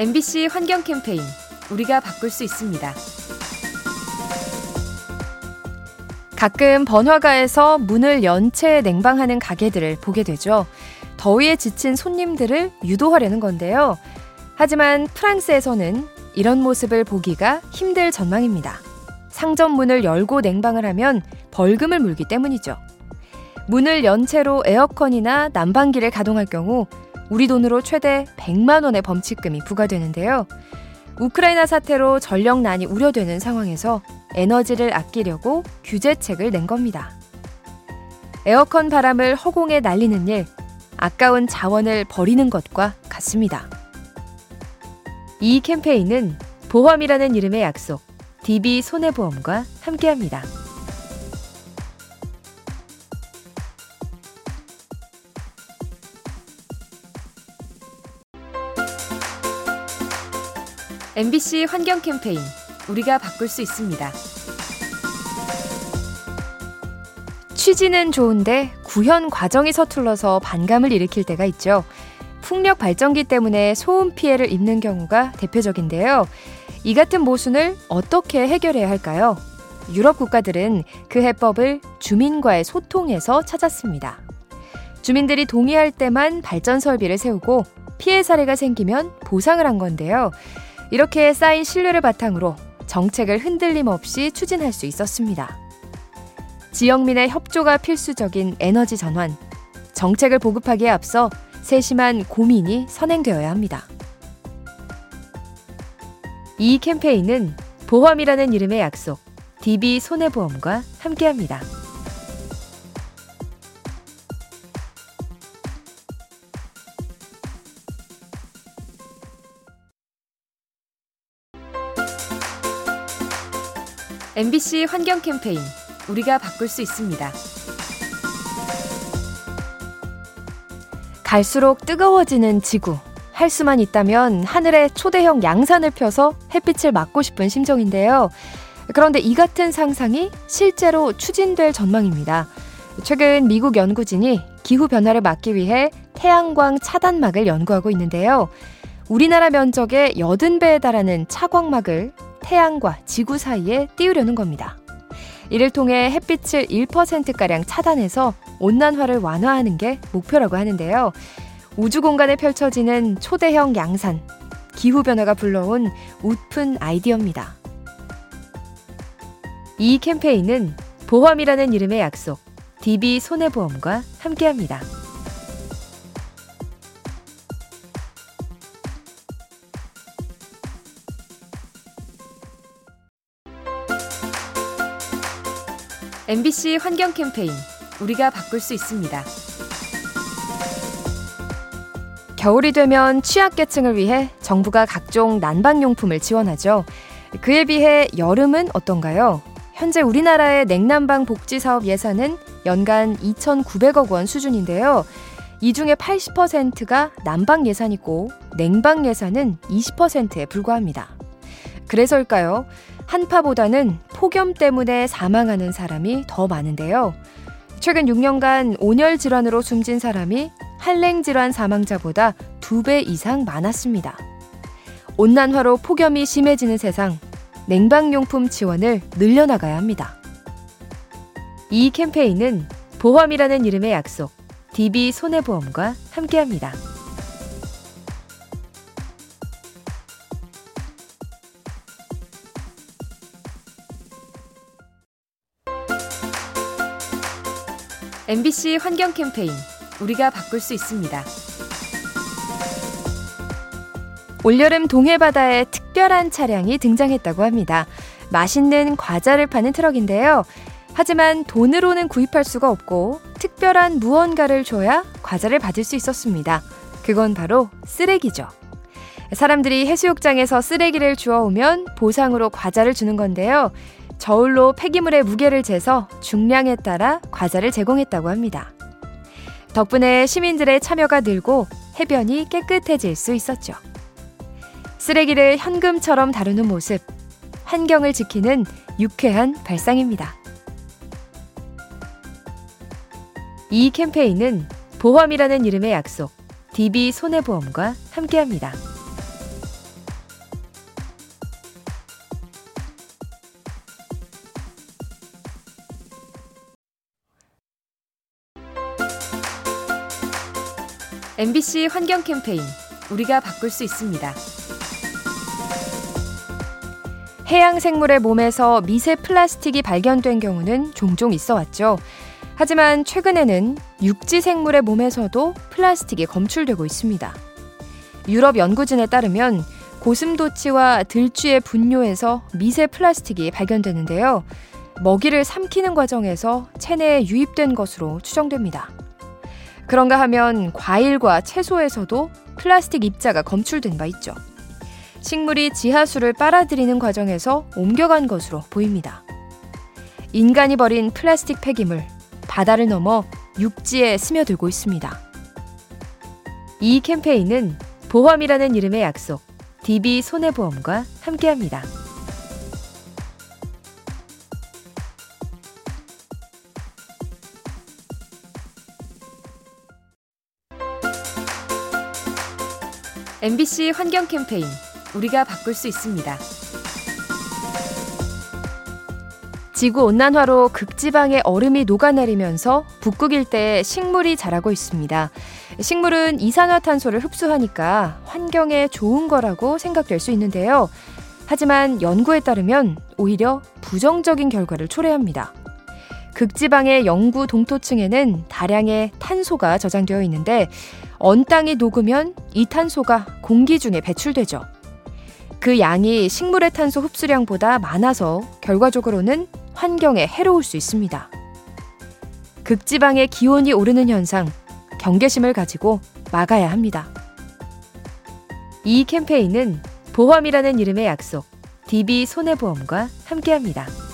MBC 환경 캠페인 우리가 바꿀 수 있습니다. 가끔 번화가에서 문을 연 채 냉방하는 가게들을 보게 되죠. 더위에 지친 손님들을 유도하려는 건데요. 하지만 프랑스에서는 이런 모습을 보기가 힘들 전망입니다. 상점 문을 열고 냉방을 하면 벌금을 물기 때문이죠. 문을 연 채로 에어컨이나 난방기를 가동할 경우 우리 돈으로 최대 100만 원의 범칙금이 부과되는데요. 우크라이나 사태로 전력난이 우려되는 상황에서 에너지를 아끼려고 규제책을 낸 겁니다. 에어컨 바람을 허공에 날리는 일, 아까운 자원을 버리는 것과 같습니다. 이 캠페인은 보험이라는 이름의 약속, DB 손해보험과 함께합니다. MBC 환경 캠페인 우리가 바꿀 수 있습니다. 취지는 좋은데 구현 과정이 서툴러서 반감을 일으킬 때가 있죠. 풍력 발전기 때문에 소음 피해를 입는 경우가 대표적인데요. 이 같은 모순을 어떻게 해결해야 할까요? 유럽 국가들은 그 해법을 주민과의 소통에서 찾았습니다. 주민들이 동의할 때만 발전 설비를 세우고 피해 사례가 생기면 보상을 한 건데요. 이렇게 쌓인 신뢰를 바탕으로 정책을 흔들림 없이 추진할 수 있었습니다. 지역민의 협조가 필수적인 에너지 전환. 정책을 보급하기에 앞서 세심한 고민이 선행되어야 합니다. 이 캠페인은 보험이라는 이름의 약속, DB 손해보험과 함께합니다. MBC 환경 캠페인 우리가 바꿀 수 있습니다. 갈수록 뜨거워지는 지구. 할 수만 있다면 하늘에 초대형 양산을 펴서 햇빛을 막고 싶은 심정인데요. 그런데 이 같은 상상이 실제로 추진될 전망입니다. 최근 미국 연구진이 기후 변화를 막기 위해 태양광 차단막을 연구하고 있는데요. 우리나라 면적의 80배에 달하는 차광막을 태양과 지구 사이에 띄우려는 겁니다. 이를 통해 햇빛을 1%가량 차단해서 온난화를 완화하는 게 목표라고 하는데요. 우주 공간에 펼쳐지는 초대형 양산, 기후변화가 불러온 웃픈 아이디어입니다. 이 캠페인은 보험이라는 이름의 약속, DB 손해보험과 함께합니다. MBC 환경 캠페인 우리가 바꿀 수 있습니다. 겨울이 되면 취약계층을 위해 정부가 각종 난방용품을 지원하죠. 그에 비해 여름은 어떤가요? 현재 우리나라의 냉난방 복지 사업 예산은 연간 2,900억 원 수준인데요. 이 중에 80%가 난방 예산이고 냉방 예산은 20%에 불과합니다. 그래서일까요? 한파보다는 폭염 때문에 사망하는 사람이 더 많은데요. 최근 6년간 온열 질환으로 숨진 사람이 한랭 질환 사망자보다 2배 이상 많았습니다. 온난화로 폭염이 심해지는 세상, 냉방용품 지원을 늘려나가야 합니다. 이 캠페인은 보험이라는 이름의 약속, DB 손해보험과 함께합니다. MBC 환경 캠페인 우리가 바꿀 수 있습니다. 올여름 동해 바다에 특별한 차량이 등장했다고 합니다. 맛있는 과자를 파는 트럭인데요. 하지만 돈으로는 구입할 수가 없고 특별한 무언가를 줘야 과자를 받을 수 있었습니다. 그건 바로 쓰레기죠. 사람들이 해수욕장에서 쓰레기를 주워오면 보상으로 과자를 주는 건데요. 저울로 폐기물의 무게를 재서 중량에 따라 과자를 제공했다고 합니다. 덕분에 시민들의 참여가 늘고 해변이 깨끗해질 수 있었죠. 쓰레기를 현금처럼 다루는 모습, 환경을 지키는 유쾌한 발상입니다. 이 캠페인은 보험이라는 이름의 약속, DB 손해보험과 함께합니다. MBC 환경 캠페인 우리가 바꿀 수 있습니다. 해양 생물의 몸에서 미세 플라스틱이 발견된 경우는 종종 있어 왔죠. 하지만 최근에는 육지 생물의 몸에서도 플라스틱이 검출되고 있습니다. 유럽 연구진에 따르면 고슴도치와 들쥐의 분뇨에서 미세 플라스틱이 발견되는데요. 먹이를 삼키는 과정에서 체내에 유입된 것으로 추정됩니다. 그런가 하면 과일과 채소에서도 플라스틱 입자가 검출된 바 있죠. 식물이 지하수를 빨아들이는 과정에서 옮겨간 것으로 보입니다. 인간이 버린 플라스틱 폐기물, 바다를 넘어 육지에 스며들고 있습니다. 이 캠페인은 보험이라는 이름의 약속, DB 손해보험과 함께합니다. MBC 환경 캠페인 우리가 바꿀 수 있습니다. 지구 온난화로 극지방의 얼음이 녹아내리면서 북극 일대에 식물이 자라고 있습니다. 식물은 이산화탄소를 흡수하니까 환경에 좋은 거라고 생각될 수 있는데요. 하지만 연구에 따르면 오히려 부정적인 결과를 초래합니다. 극지방의 영구 동토층에는 다량의 탄소가 저장되어 있는데 언 땅이 녹으면 이 탄소가 공기 중에 배출되죠. 그 양이 식물의 탄소 흡수량보다 많아서 결과적으로는 환경에 해로울 수 있습니다. 극지방의 기온이 오르는 현상, 경계심을 가지고 막아야 합니다. 이 캠페인은 보험이라는 이름의 약속, DB 손해보험과 함께합니다.